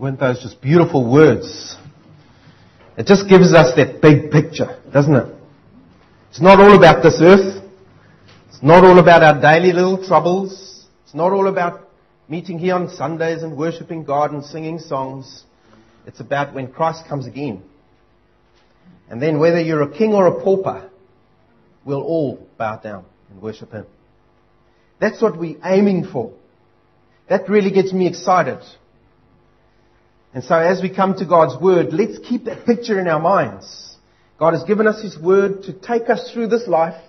Weren't those just beautiful words? It just gives us that big picture, doesn't it? It's not all about this earth. It's not all about our daily little troubles. It's not all about meeting here on Sundays and worshipping God and singing songs. It's about when Christ comes again. And then whether you're a king or a pauper, we'll all bow down and worship Him. That's what we're aiming for. That really gets me excited. And so as we come to God's Word, let's keep that picture in our minds. God has given us His Word to take us through this life.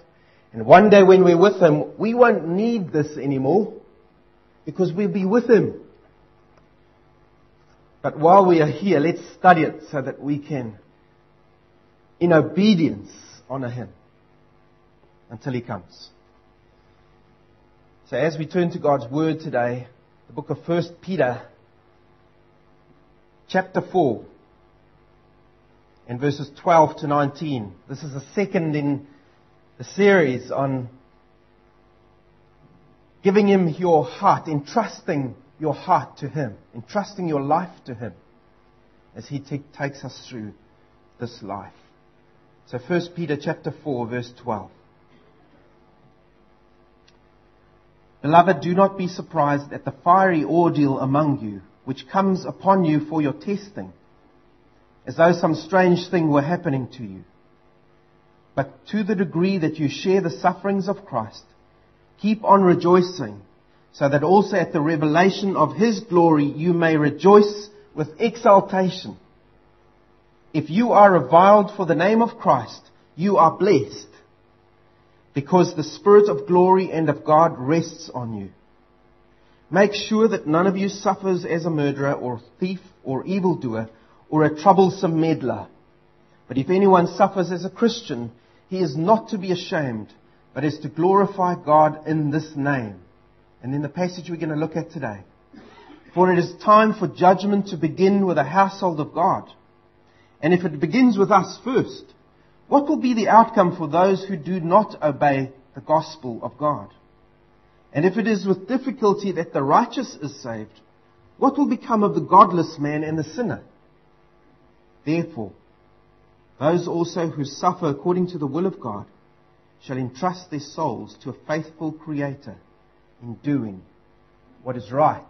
And one day when we're with Him, we won't need this anymore because we'll be with Him. But while we are here, let's study it so that we can, in obedience, honor Him until He comes. So as we turn to God's Word today, the book of 1 Peter, chapter 4, and verses 12 to 19. This is the second in the series on giving Him your heart, entrusting your heart to Him, entrusting your life to Him as He t- takes us through this life. So 1 Peter chapter 4 verse 12. Beloved, do not be surprised at the fiery ordeal among you, which comes upon you for your testing, as though some strange thing were happening to you. But to the degree that you share the sufferings of Christ, keep on rejoicing, so that also at the revelation of His glory you may rejoice with exultation. If you are reviled for the name of Christ, you are blessed because the Spirit of glory and of God rests on you. Make sure that none of you suffers as a murderer or thief or evildoer or a troublesome meddler. But if anyone suffers as a Christian, he is not to be ashamed, but is to glorify God in this name. And in the passage we're going to look at today. For it is time for judgment to begin with the household of God. And if it begins with us first, what will be the outcome for those who do not obey the gospel of God? And if it is with difficulty that the righteous is saved, what will become of the godless man and the sinner? Therefore, those also who suffer according to the will of God shall entrust their souls to a faithful Creator in doing what is right.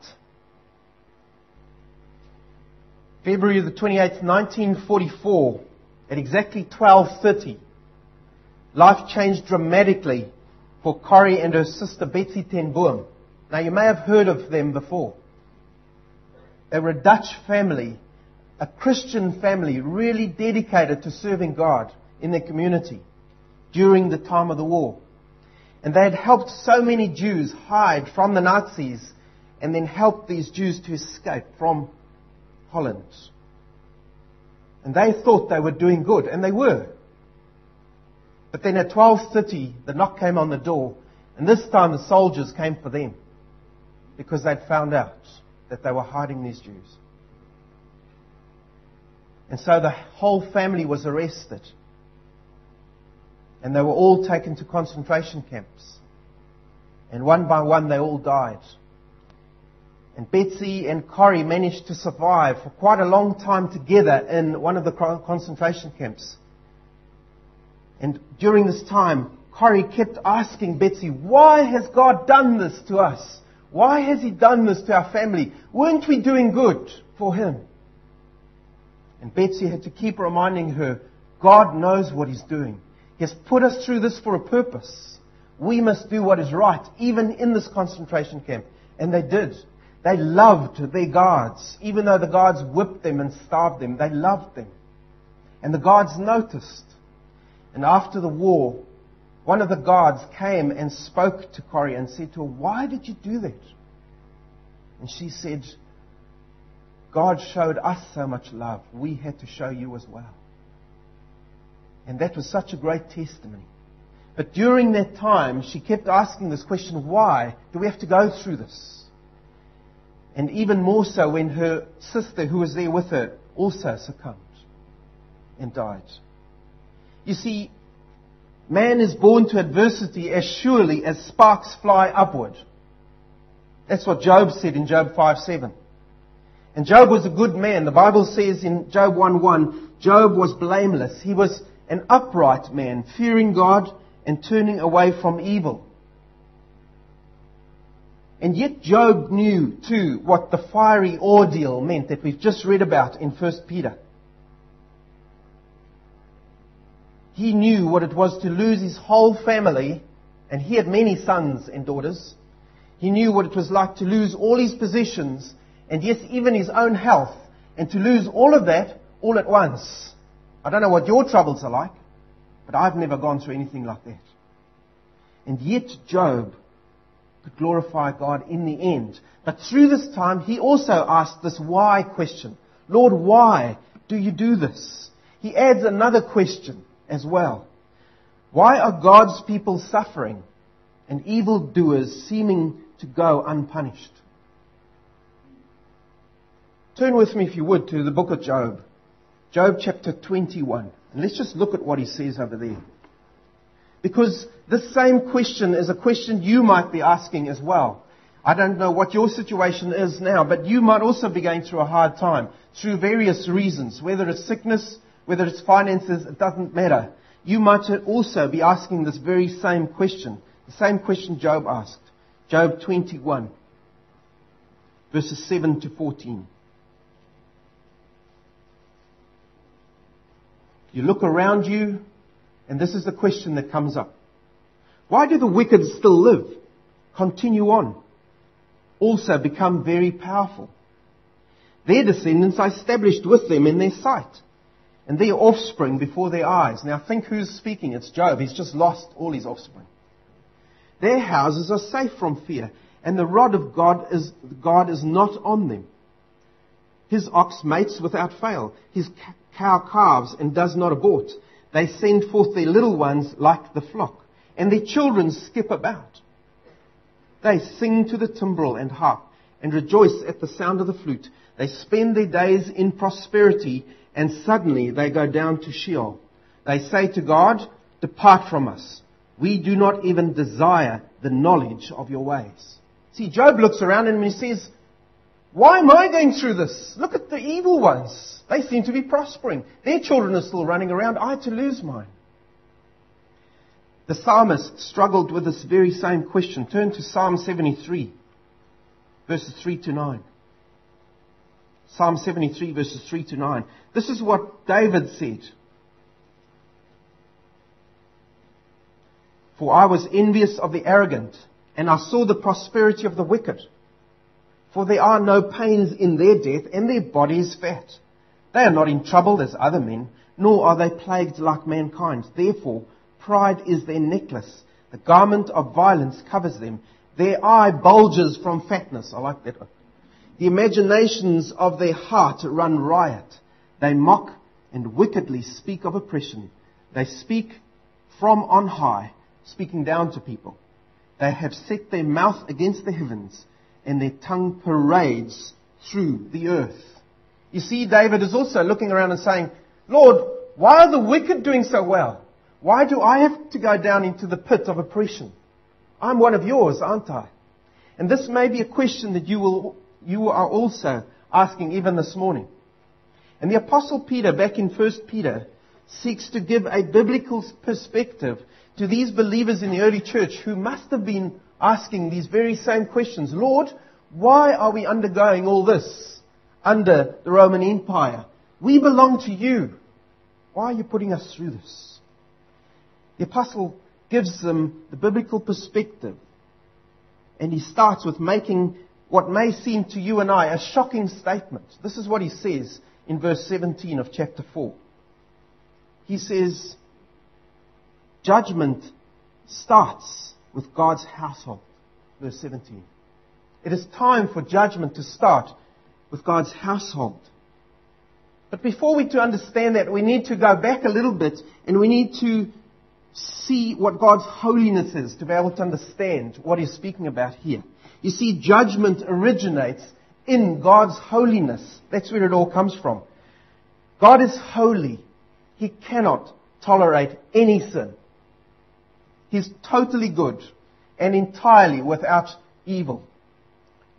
February the 28th, 1944, at exactly 12.30, life changed dramatically for Corrie and her sister Betsy ten Boom. Now you may have heard of them before. They were a Dutch family, a Christian family, really dedicated to serving God in their community during the time of the war. And they had helped so many Jews hide from the Nazis and then helped these Jews to escape from Holland. And they thought they were doing good, and they were. But then at 12.30, the knock came on the door, and this time the soldiers came for them because they'd found out that they were hiding these Jews. And so the whole family was arrested. And they were all taken to concentration camps. And one by one they all died. And Betsy and Corrie managed to survive for quite a long time together in one of the concentration camps. And during this time, Corrie kept asking Betsy, why has God done this to us? Why has He done this to our family? Weren't we doing good for Him? And Betsy had to keep reminding her, God knows what He's doing. He has put us through this for a purpose. We must do what is right, even in this concentration camp. And they did. They loved their guards. Even though the guards whipped them and starved them, they loved them. And the guards noticed. And after the war, one of the guards came and spoke to Corrie and said to her, Why did you do that? And she said, God showed us so much love. We had to show you as well. And that was such a great testimony. But during that time, she kept asking this question, why do we have to go through this? And even more so when her sister, who was there with her, also succumbed and died. You see, man is born to adversity as surely as sparks fly upward. That's what Job said in Job 5 7. And Job was a good man. The Bible says in Job 1:1, Job was blameless. He was an upright man, fearing God and turning away from evil. And yet Job knew too what the fiery ordeal meant that we've just read about in 1 Peter. He knew what it was to lose his whole family, and he had many sons and daughters. He knew what it was like to lose all his possessions, and yes, even his own health, and to lose all of that all at once. I don't know what your troubles are like, but I've never gone through anything like that. And yet Job could glorify God in the end. But through this time, he also asked this why question. Lord, why do you do this? He adds another question as well. Why are God's people suffering and evildoers seeming to go unpunished? Turn with me, if you would, to the book of Job. Job chapter 21. And let's just look at what he says over there. Because this same question is a question you might be asking as well. I don't know what your situation is now, but you might also be going through a hard time through various reasons, whether it's sickness, whether it's finances, it doesn't matter. You might also be asking this very same question, the same question Job asked. Job 21, verses 7 to 14. You look around you, and this is the question that comes up. Why do the wicked still live, continue on, also become very powerful? Their descendants are established with them in their sight, and their offspring before their eyes. Now think who's speaking. It's Job. He's just lost all his offspring. Their houses are safe from fear, and the rod of God is, God is not on them. His ox mates without fail. His cow calves and does not abort. They send forth their little ones like the flock, and their children skip about. They sing to the timbrel and harp, and rejoice at the sound of the flute. They spend their days in prosperity, and suddenly they go down to Sheol. They say to God, Depart from us. We do not even desire the knowledge of your ways. See, Job looks around and he says, Why am I going through this? Look at the evil ones. They seem to be prospering. Their children are still running around. I had to lose mine. The psalmist struggled with this very same question. Turn to Psalm 73, verses 3 to 9. Psalm 73, verses 3 to 9. This is what David said. For I was envious of the arrogant, and I saw the prosperity of the wicked. For there are no pains in their death, and their body is fat. They are not in trouble as other men, nor are they plagued like mankind. Therefore, pride is their necklace. The garment of violence covers them. Their eye bulges from fatness. I like that. The imaginations of their heart run riot. They mock and wickedly speak of oppression. They speak from on high, speaking down to people. They have set their mouth against the heavens, and their tongue parades through the earth. You see, David is also looking around and saying, Lord, why are the wicked doing so well? Why do I have to go down into the pit of oppression? I'm one of yours, aren't I? And this may be a question that you, will, you are also asking even this morning. And the Apostle Peter, back in 1 Peter, seeks to give a biblical perspective to these believers in the early church who must have been asking these very same questions. Lord, why are we undergoing all this? under the Roman Empire. We belong to you. Why are you putting us through this? The apostle gives them the biblical perspective. And he starts with making what may seem to you and I a shocking statement. This is what he says in verse 17 of chapter 4. He says, Judgment starts with God's household. Verse 17. It is time for judgment to start with God's household. But before we to understand that, we need to go back a little bit and we need to see what God's holiness is to be able to understand what he's speaking about here. You see, judgment originates in God's holiness. That's where it all comes from. God is holy. He cannot tolerate any sin. He's totally good and entirely without evil.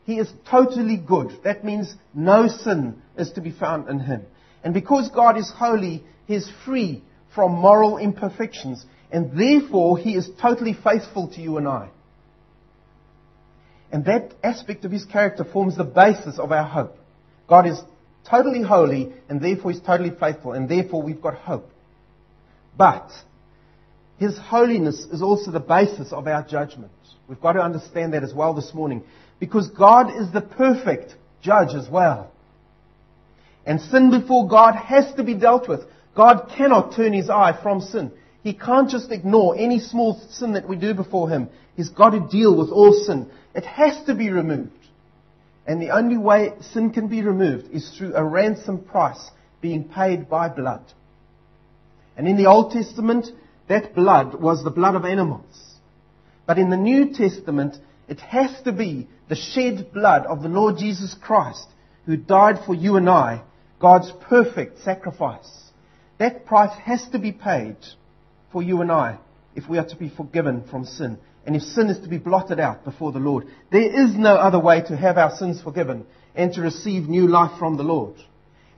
He is totally good. That means no sin is to be found in him. And because God is holy, he is free from moral imperfections. And therefore, he is totally faithful to you and I. And that aspect of his character forms the basis of our hope. God is totally holy, and therefore he's totally faithful, and therefore we've got hope. But his holiness is also the basis of our judgment. We've got to understand that as well this morning. Because God is the perfect judge as well. And sin before God has to be dealt with. God cannot turn his eye from sin. He can't just ignore any small sin that we do before him. He's got to deal with all sin. It has to be removed. And the only way sin can be removed is through a ransom price being paid by blood. And in the Old Testament, that blood was the blood of animals. But in the New Testament, it has to be the shed blood of the Lord Jesus Christ, who died for you and I, God's perfect sacrifice. That price has to be paid for you and I if we are to be forgiven from sin and if sin is to be blotted out before the Lord. There is no other way to have our sins forgiven and to receive new life from the Lord.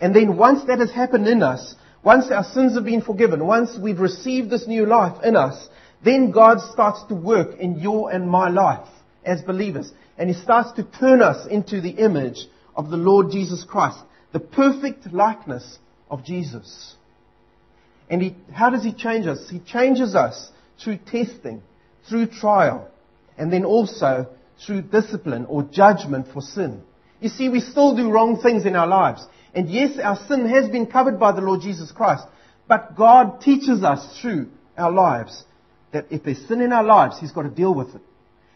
And then once that has happened in us, once our sins have been forgiven, once we've received this new life in us, then God starts to work in your and my life as believers. And He starts to turn us into the image of the Lord Jesus Christ, the perfect likeness of Jesus. And he, how does He change us? He changes us through testing through trial, and then also through discipline or judgment for sin. You see, we still do wrong things in our lives. And yes, our sin has been covered by the Lord Jesus Christ. But God teaches us through our lives that if there's sin in our lives, He's got to deal with it.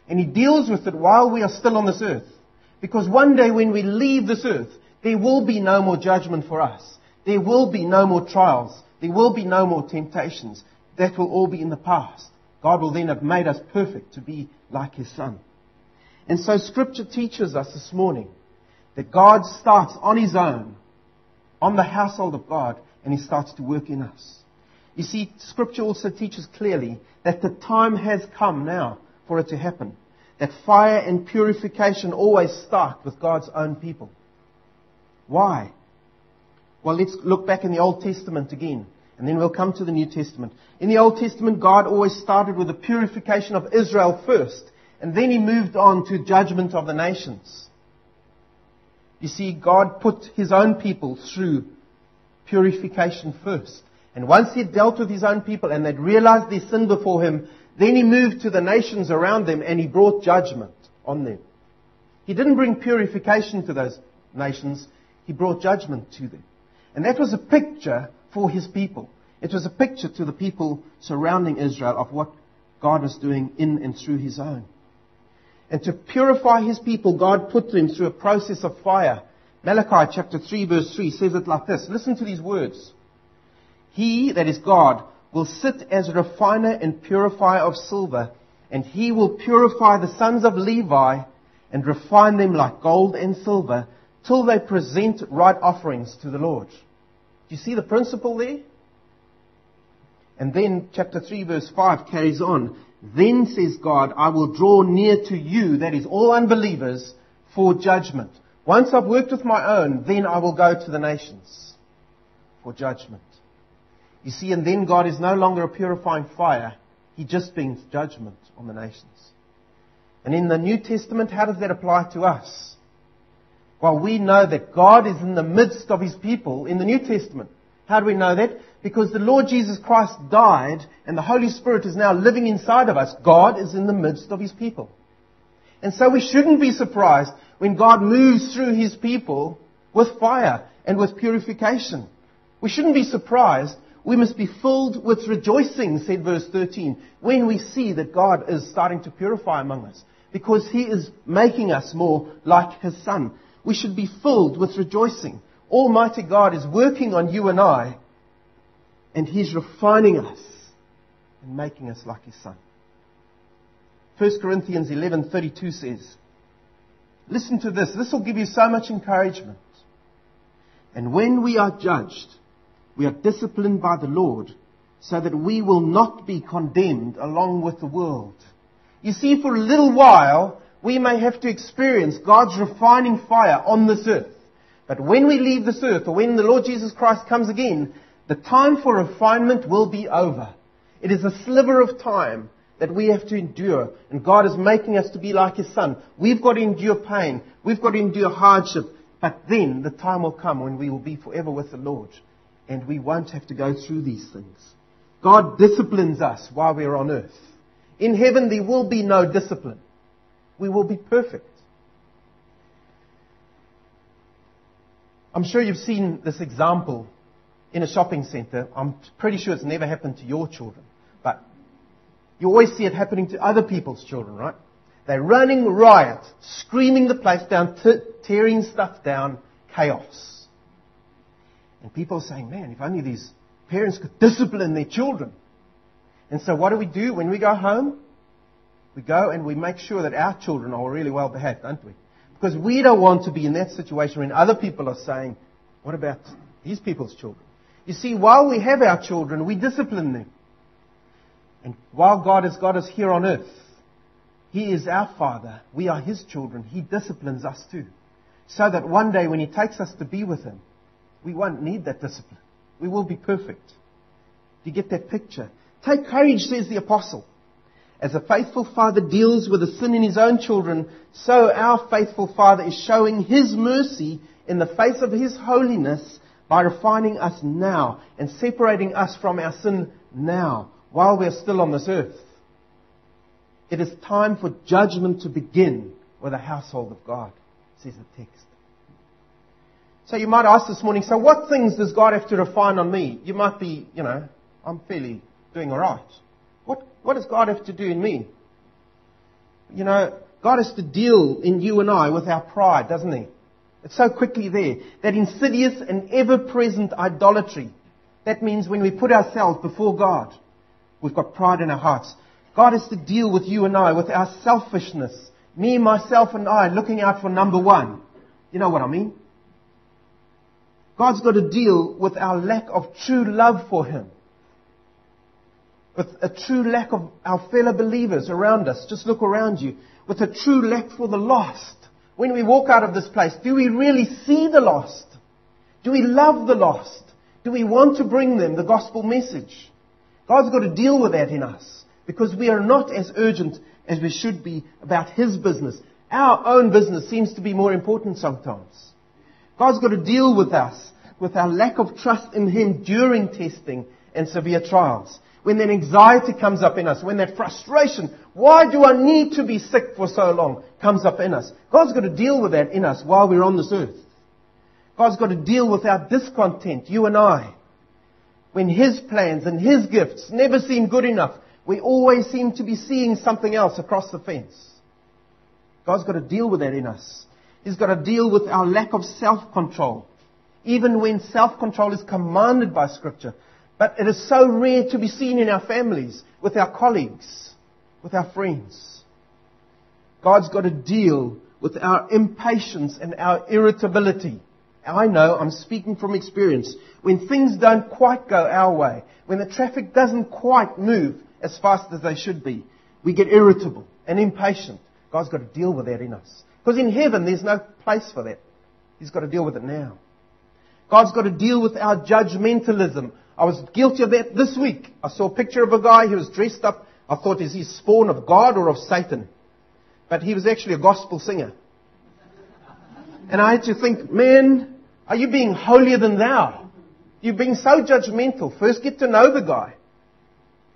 And He deals with it while we are still on this earth. Because one day when we leave this earth, there will be no more judgment for us. There will be no more trials. There will be no more temptations. That will all be in the past. God will then have made us perfect to be like His Son. And so Scripture teaches us this morning that God starts on His own, on the household of God, and He starts to work in us. You see, Scripture also teaches clearly that the time has come now for it to happen. That fire and purification always start with God's own people. Why? Well, let's look back in the Old Testament again. And then we'll come to the New Testament. In the Old Testament, God always started with the purification of Israel first, and then he moved on to judgment of the nations. You see, God put his own people through purification first. And once he dealt with his own people and they'd realized their sin before him, then he moved to the nations around them and he brought judgment on them. He didn't bring purification to those nations, he brought judgment to them. And that was a picture for his people. It was a picture to the people surrounding Israel of what God was doing in and through his own. And to purify his people, God put them through a process of fire. Malachi chapter 3 verse 3 says it like this. Listen to these words. He, that is God, will sit as a refiner and purifier of silver, and he will purify the sons of Levi and refine them like gold and silver till they present right offerings to the Lord. Do you see the principle there? And then chapter 3 verse 5 carries on. Then says God, I will draw near to you, that is all unbelievers, for judgment. Once I've worked with my own, then I will go to the nations for judgment. You see, and then God is no longer a purifying fire. He just brings judgment on the nations. And in the New Testament, how does that apply to us? Well, we know that God is in the midst of His people in the New Testament. How do we know that? Because the Lord Jesus Christ died and the Holy Spirit is now living inside of us. God is in the midst of His people. And so we shouldn't be surprised when God moves through His people with fire and with purification. We shouldn't be surprised. We must be filled with rejoicing, said verse 13, when we see that God is starting to purify among us. Because He is making us more like His Son we should be filled with rejoicing. Almighty God is working on you and I, and He's refining us and making us like His Son. 1 Corinthians 11:32 says, Listen to this. This will give you so much encouragement. And when we are judged, we are disciplined by the Lord so that we will not be condemned along with the world. You see, for a little while, we may have to experience God's refining fire on this earth. But when we leave this earth, or when the Lord Jesus Christ comes again, the time for refinement will be over. It is a sliver of time that we have to endure. And God is making us to be like His Son. We've got to endure pain. We've got to endure hardship. But then the time will come when we will be forever with the Lord. And we won't have to go through these things. God disciplines us while we're on earth. In heaven there will be no discipline. We will be perfect. I'm sure you've seen this example in a shopping center. I'm pretty sure it's never happened to your children. But you always see it happening to other people's children, right? They're running riot, screaming the place down, t- tearing stuff down, chaos. And people are saying, man, if only these parents could discipline their children. And so what do we do when we go home? We go and we make sure that our children are really well behaved, don't we? Because we don't want to be in that situation when other people are saying, what about these people's children? You see, while we have our children, we discipline them. And while God has got us here on earth, He is our Father. We are His children. He disciplines us too. So that one day when He takes us to be with Him, we won't need that discipline. We will be perfect. Do you get that picture? Take courage, says the apostle. As a faithful father deals with the sin in his own children, so our faithful father is showing his mercy in the face of his holiness by refining us now and separating us from our sin now while we're still on this earth. It is time for judgment to begin with the household of God, says the text. So you might ask this morning, so what things does God have to refine on me? You might be, you know, I'm fairly doing alright. What, does God have to do in me? You know, God has to deal in you and I with our pride, doesn't He? It's so quickly there. That insidious and ever-present idolatry. That means when we put ourselves before God, we've got pride in our hearts. God has to deal with you and I, with our selfishness. Me, myself, and I looking out for number one. You know what I mean? God's got to deal with our lack of true love for Him. With a true lack of our fellow believers around us. Just look around you. With a true lack for the lost. When we walk out of this place, do we really see the lost? Do we love the lost? Do we want to bring them the gospel message? God's got to deal with that in us. Because we are not as urgent as we should be about His business. Our own business seems to be more important sometimes. God's got to deal with us, with our lack of trust in Him during testing and severe trials. When that anxiety comes up in us, when that frustration, why do I need to be sick for so long, comes up in us. God's got to deal with that in us while we're on this earth. God's got to deal with our discontent, you and I. When His plans and His gifts never seem good enough, we always seem to be seeing something else across the fence. God's got to deal with that in us. He's got to deal with our lack of self-control. Even when self-control is commanded by Scripture. But it is so rare to be seen in our families, with our colleagues, with our friends. God's got to deal with our impatience and our irritability. I know, I'm speaking from experience. When things don't quite go our way, when the traffic doesn't quite move as fast as they should be, we get irritable and impatient. God's got to deal with that in us. Because in heaven, there's no place for that. He's got to deal with it now. God's got to deal with our judgmentalism. I was guilty of that this week. I saw a picture of a guy who was dressed up. I thought, is he spawn of God or of Satan? But he was actually a gospel singer. And I had to think, man, are you being holier than thou? You're being so judgmental. First get to know the guy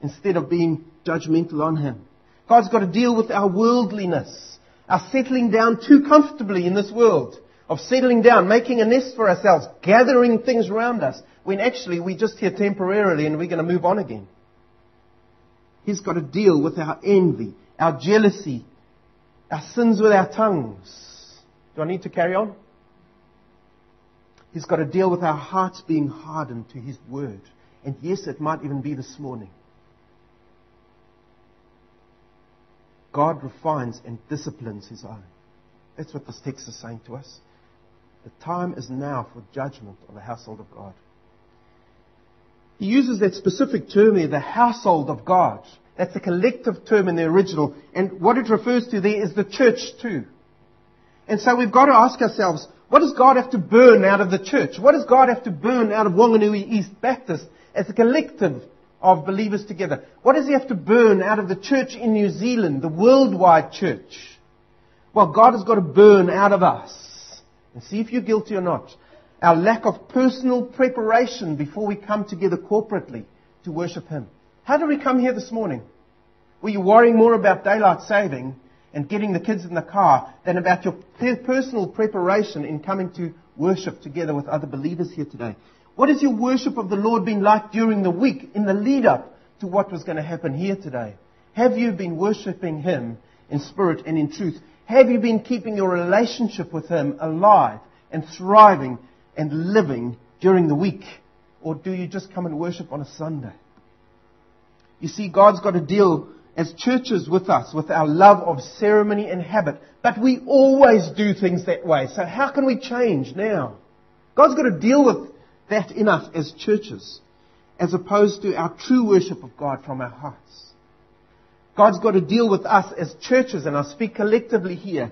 instead of being judgmental on him. God's got to deal with our worldliness are settling down too comfortably in this world, of settling down, making a nest for ourselves, gathering things around us, when actually we're just here temporarily and we're going to move on again. He's got to deal with our envy, our jealousy, our sins with our tongues. Do I need to carry on? He's got to deal with our hearts being hardened to His word. And yes, it might even be this morning. God refines and disciplines his own. That's what this text is saying to us. The time is now for judgment of the household of God. He uses that specific term there, the household of God. That's a collective term in the original. And what it refers to there is the church too. And so we've got to ask ourselves, what does God have to burn out of the church? What does God have to burn out of Wanganui East Baptist as a collective of believers together? What does He have to burn out of the church in New Zealand, the worldwide church? Well, God has got to burn out of us. And see if you're guilty or not. Our lack of personal preparation before we come together corporately to worship Him. How did we come here this morning? Were you worrying more about daylight saving and getting the kids in the car than about your personal preparation in coming to worship together with other believers here today? What has your worship of the Lord been like during the week in the lead up to what was going to happen here today? Have you been worshiping Him in spirit and in truth? Have you been keeping your relationship with Him alive and thriving and living during the week? Or do you just come and worship on a Sunday? You see, God's got to deal as churches with us with our love of ceremony and habit. But we always do things that way. So how can we change now? God's got to deal with that in us as churches as opposed to our true worship of God from our hearts. God's got to deal with us as churches, and I speak collectively here,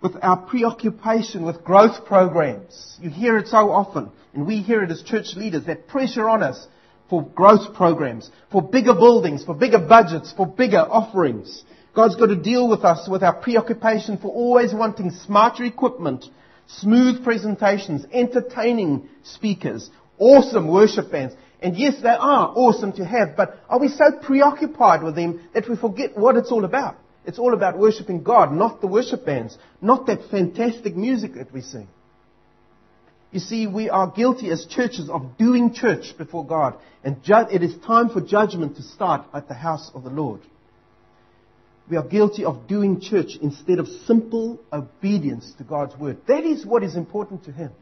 with our preoccupation with growth programs. You hear it so often, and we hear it as church leaders, that pressure on us for growth programs, for bigger buildings, for bigger budgets, for bigger offerings. God's got to deal with us with our preoccupation for always wanting smarter equipment, smooth presentations, entertaining speakers, awesome worship bands. And yes, they are awesome to have, but are we so preoccupied with them that we forget what it's all about? It's all about worshiping God, not the worship bands, not that fantastic music that we sing. You see, we are guilty as churches of doing church before God. And ju- it is time for judgment to start at the house of the Lord. We are guilty of doing church instead of simple obedience to God's word. That is what is important to Him.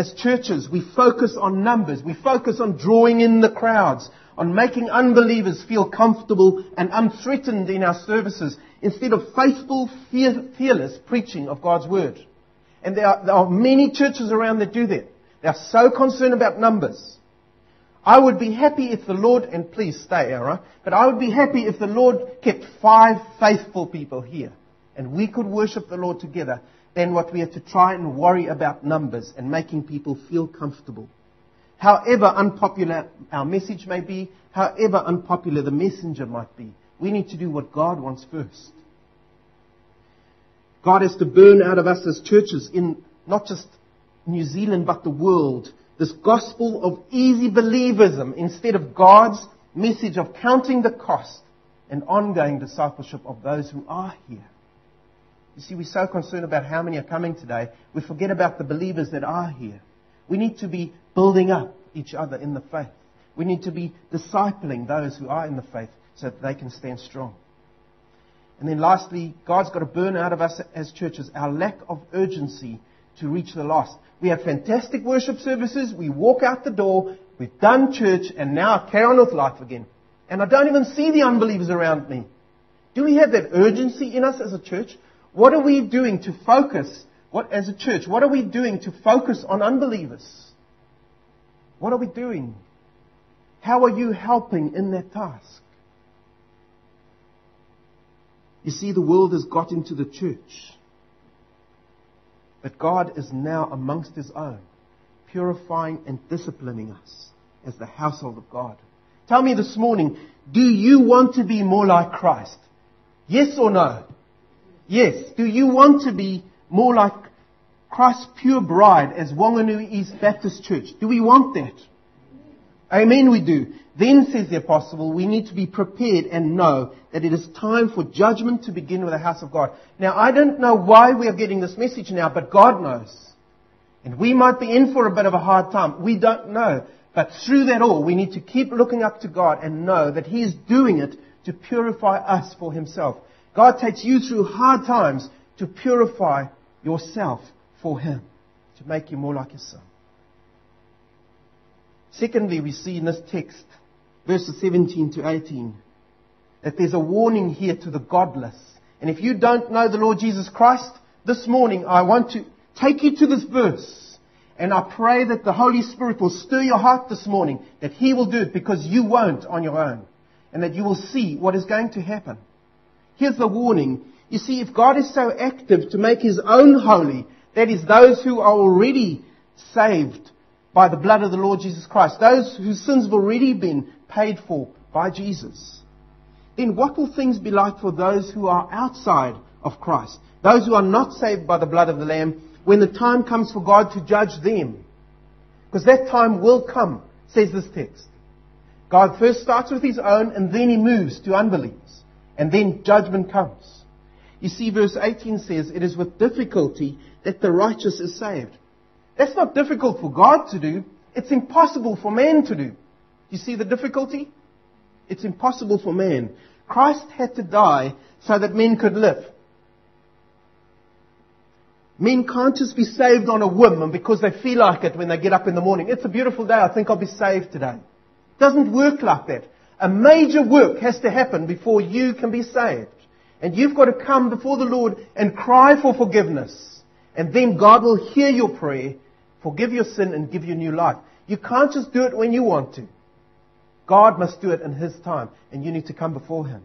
As churches, we focus on numbers. We focus on drawing in the crowds, on making unbelievers feel comfortable and unthreatened in our services, instead of faithful, fearless preaching of God's word. And there are, there are many churches around that do that. They are so concerned about numbers. I would be happy if the Lord, and please stay, Ara, but I would be happy if the Lord kept five faithful people here and we could worship the Lord together than what we have to try and worry about numbers and making people feel comfortable. However unpopular our message may be, however unpopular the messenger might be, we need to do what God wants first. God has to burn out of us as churches in not just New Zealand but the world this gospel of easy believism instead of God's message of counting the cost and ongoing discipleship of those who are here. You see, we're so concerned about how many are coming today, we forget about the believers that are here. We need to be building up each other in the faith. We need to be discipling those who are in the faith so that they can stand strong. And then lastly, God's got to burn out of us as churches our lack of urgency to reach the lost. We have fantastic worship services. We walk out the door. We've done church and now carry on with life again. And I don't even see the unbelievers around me. Do we have that urgency in us as a church? What are we doing to focus, what, as a church, what are we doing to focus on unbelievers? What are we doing? How are you helping in that task? You see, the world has got into the church. But God is now amongst His own, purifying and disciplining us as the household of God. Tell me this morning, do you want to be more like Christ? Yes or no? Yes. Do you want to be more like Christ's pure bride as Wanganui East Baptist Church? Do we want that? Amen, we do. Then, says the apostle, we need to be prepared and know that it is time for judgment to begin with the house of God. Now, I don't know why we are getting this message now, but God knows. And we might be in for a bit of a hard time. We don't know. But through that all, we need to keep looking up to God and know that He is doing it to purify us for Himself. God takes you through hard times to purify yourself for Him, to make you more like His Son. Secondly, we see in this text, verses 17 to 18, that there's a warning here to the godless. And if you don't know the Lord Jesus Christ, this morning I want to take you to this verse And I pray that the Holy Spirit will stir your heart this morning, that He will do it because you won't on your own, and that you will see what is going to happen. Here's the warning. You see, if God is so active to make His own holy, that is those who are already saved by the blood of the Lord Jesus Christ, those whose sins have already been paid for by Jesus, then what will things be like for those who are outside of Christ? Those who are not saved by the blood of the Lamb when the time comes for God to judge them. Because that time will come, says this text. God first starts with his own and then he moves to unbelievers. And then judgment comes. You see, verse 18 says, It is with difficulty that the righteous is saved. That's not difficult for God to do. It's impossible for man to do. You see the difficulty? It's impossible for man. Christ had to die so that men could live. Men can't just be saved on a whim and because they feel like it when they get up in the morning. It's a beautiful day. I think I'll be saved today. It doesn't work like that. A major work has to happen before you can be saved. And you've got to come before the Lord and cry for forgiveness. And then God will hear your prayer, forgive your sin and give you new life. You can't just do it when you want to. God must do it in His time and you need to come before Him.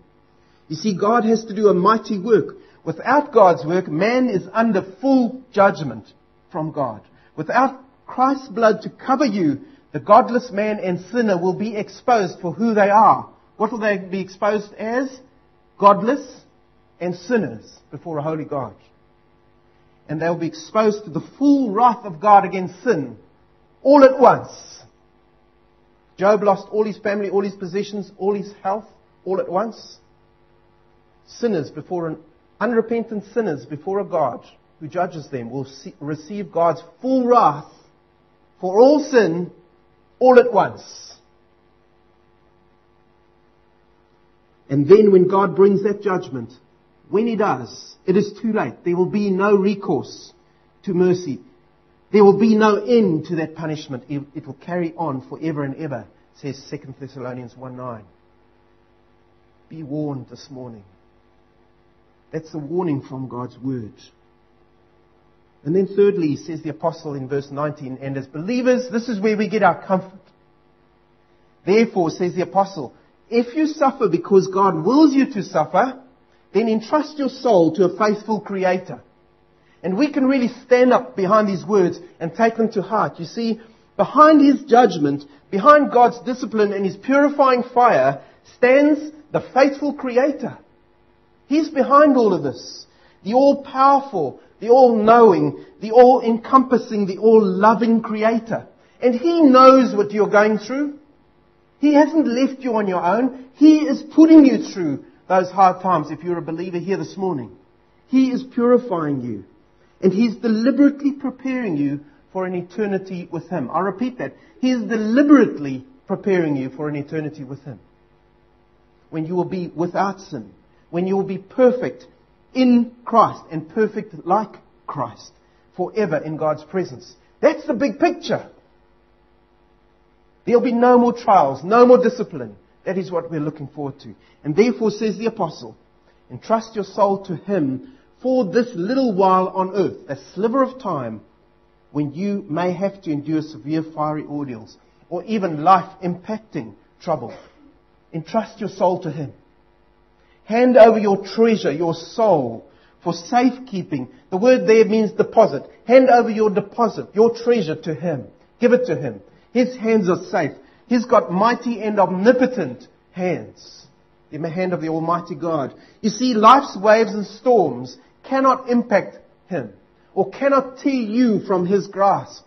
You see, God has to do a mighty work. Without God's work, man is under full judgment from God. Without Christ's blood to cover you, the godless man and sinner will be exposed for who they are. What will they be exposed as? Godless and sinners before a holy God. And they'll be exposed to the full wrath of God against sin all at once. Job lost all his family, all his possessions, all his health, all at once. Sinners before an unrepentant sinners before a God who judges them will see, receive God's full wrath for all sin all at once. And then when God brings that judgment, when He does, it is too late. There will be no recourse to mercy. There will be no end to that punishment. It will carry on forever and ever, says 2 Thessalonians 1 9. Be warned this morning. That's a warning from God's word. And then thirdly, says the apostle in verse 19, and as believers, this is where we get our comfort. Therefore, says the apostle, if you suffer because God wills you to suffer, then entrust your soul to a faithful creator. And we can really stand up behind these words and take them to heart. You see, behind his judgment, behind God's discipline and his purifying fire, stands the faithful creator. He's behind all of this. The all-powerful, the all-knowing, the all-encompassing, the all-loving creator. And He knows what you're going through. He hasn't left you on your own. He is putting you through those hard times if you're a believer here this morning. He is purifying you. And He's deliberately preparing you for an eternity with Him. I repeat that. He is deliberately preparing you for an eternity with Him. When you will be without sin when you will be perfect in Christ and perfect like Christ forever in God's presence. That's the big picture. There'll be no more trials, no more discipline. That is what we're looking forward to. And therefore, says the apostle, entrust your soul to him for this little while on earth, a sliver of time when you may have to endure severe fiery ordeals or even life impacting trouble. Entrust your soul to him. Hand over your treasure, your soul, for safekeeping. The word there means deposit. Hand over your deposit, your treasure to Him. Give it to Him. His hands are safe. He's got mighty and omnipotent hands. In the hand of the Almighty God. You see, life's waves and storms cannot impact Him or cannot tear you from His grasp.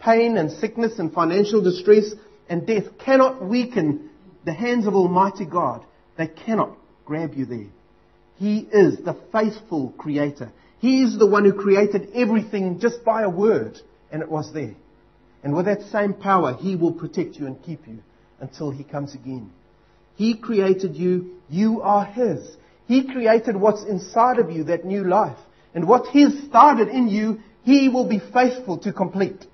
Pain and sickness and financial distress and death cannot weaken the hands of Almighty God. They cannot grab you there. He is the faithful creator. He is the one who created everything just by a word, and it was there. And with that same power, He will protect you and keep you until He comes again. He created you. You are His. He created what's inside of you, that new life. And what He's started in you, He will be faithful to complete.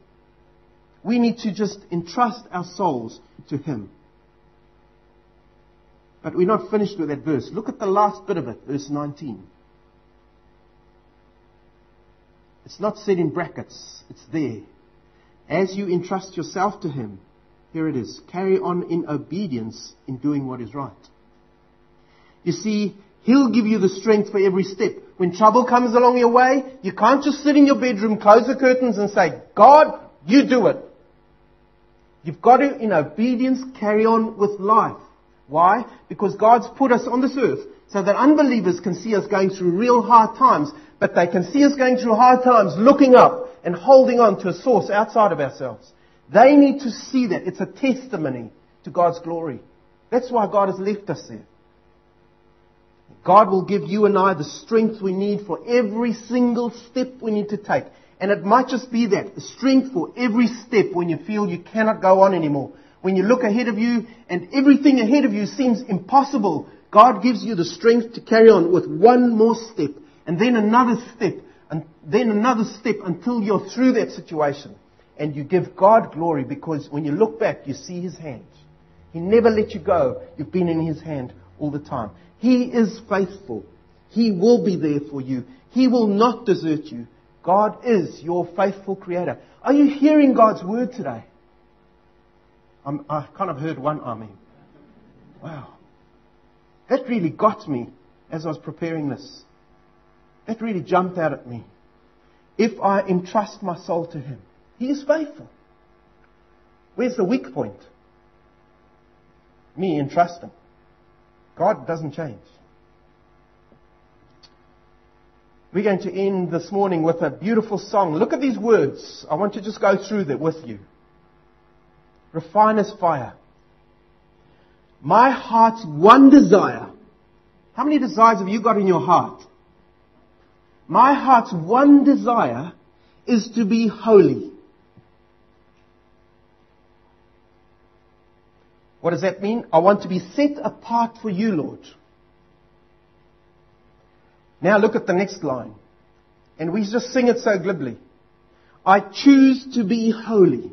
We need to just entrust our souls to Him. But we're not finished with that verse. Look at the last bit of it, verse 19. It's not said in brackets, it's there. As you entrust yourself to Him, here it is, carry on in obedience in doing what is right. You see, He'll give you the strength for every step. When trouble comes along your way, you can't just sit in your bedroom, close the curtains and say, God, you do it. You've got to, in obedience, carry on with life. Why? Because God's put us on this earth so that unbelievers can see us going through real hard times, but they can see us going through hard times looking up and holding on to a source outside of ourselves. They need to see that. It's a testimony to God's glory. That's why God has left us there. God will give you and I the strength we need for every single step we need to take. And it might just be that, strength for every step when you feel you cannot go on anymore. When you look ahead of you and everything ahead of you seems impossible, God gives you the strength to carry on with one more step and then another step and then another step until you're through that situation. And you give God glory because when you look back, you see His hand. He never let you go. You've been in His hand all the time. He is faithful. He will be there for you. He will not desert you. God is your faithful creator. Are you hearing God's word today? I kind of heard one amen. Wow. That really got me as I was preparing this. That really jumped out at me. If I entrust my soul to Him, He is faithful. Where's the weak point? Me entrusting. God doesn't change. We're going to end this morning with a beautiful song. Look at these words. I want to just go through them with you. Refiner's fire. My heart's one desire. How many desires have you got in your heart? My heart's one desire is to be holy. What does that mean? I want to be set apart for you, Lord. Now look at the next line. And we just sing it so glibly. I choose to be holy.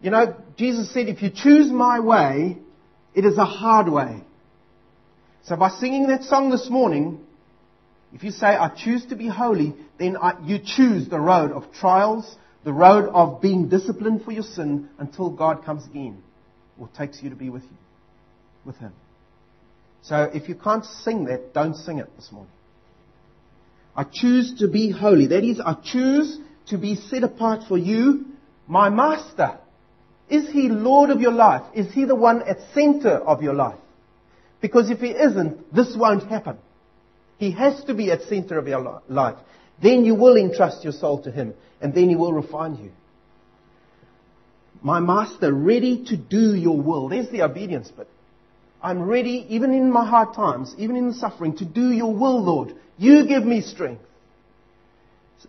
You know, Jesus said, if you choose my way, it is a hard way. So by singing that song this morning, if you say, I choose to be holy, then I, you choose the road of trials, the road of being disciplined for your sin until God comes again or takes you to be with you, with Him. So if you can't sing that, don't sing it this morning. I choose to be holy. That is, I choose to be set apart for you, my master. Is he Lord of your life? Is he the one at center of your life? Because if he isn't, this won't happen. He has to be at center of your life. Then you will entrust your soul to him, and then he will refine you. My master, ready to do your will. There's the obedience bit. I'm ready, even in my hard times, even in the suffering, to do your will, Lord. You give me strength.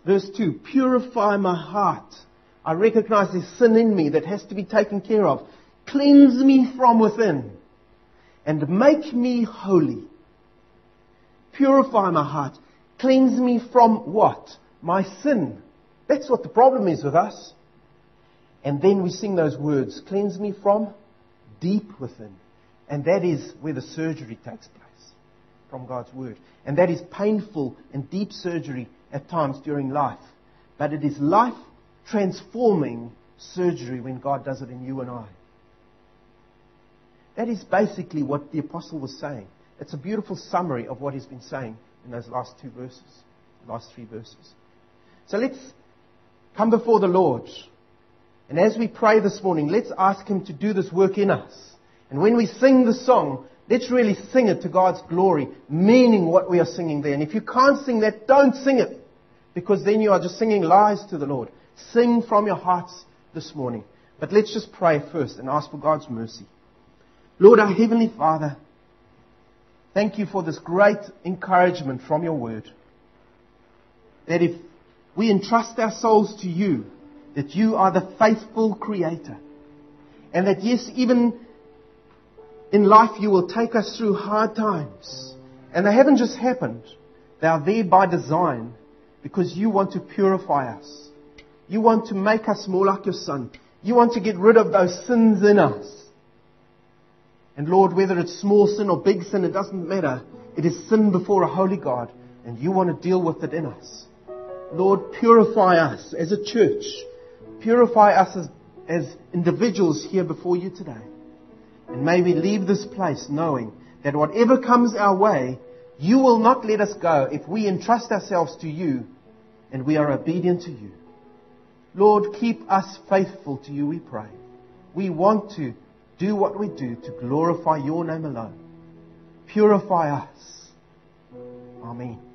Verse 2 Purify my heart. I recognize there's sin in me that has to be taken care of. Cleanse me from within and make me holy. Purify my heart. Cleanse me from what? My sin. That's what the problem is with us. And then we sing those words cleanse me from deep within. And that is where the surgery takes place from God's Word. And that is painful and deep surgery at times during life. But it is life transforming surgery when God does it in you and I. That is basically what the apostle was saying. It's a beautiful summary of what he's been saying in those last two verses, last three verses. So let's come before the Lord. And as we pray this morning, let's ask him to do this work in us. And when we sing the song, let's really sing it to God's glory, meaning what we are singing there. And if you can't sing that, don't sing it. Because then you are just singing lies to the Lord. Sing from your hearts this morning. But let's just pray first and ask for God's mercy. Lord, our Heavenly Father, thank you for this great encouragement from your word. That if we entrust our souls to you, that you are the faithful creator. And that yes, even in life you will take us through hard times. And they haven't just happened. They are there by design because you want to purify us. You want to make us more like your son. You want to get rid of those sins in us. And Lord, whether it's small sin or big sin, it doesn't matter. It is sin before a holy God, and you want to deal with it in us. Lord, purify us as a church. Purify us as, as individuals here before you today. And may we leave this place knowing that whatever comes our way, you will not let us go if we entrust ourselves to you and we are obedient to you. Lord, keep us faithful to you, we pray. We want to do what we do to glorify your name alone. Purify us. Amen.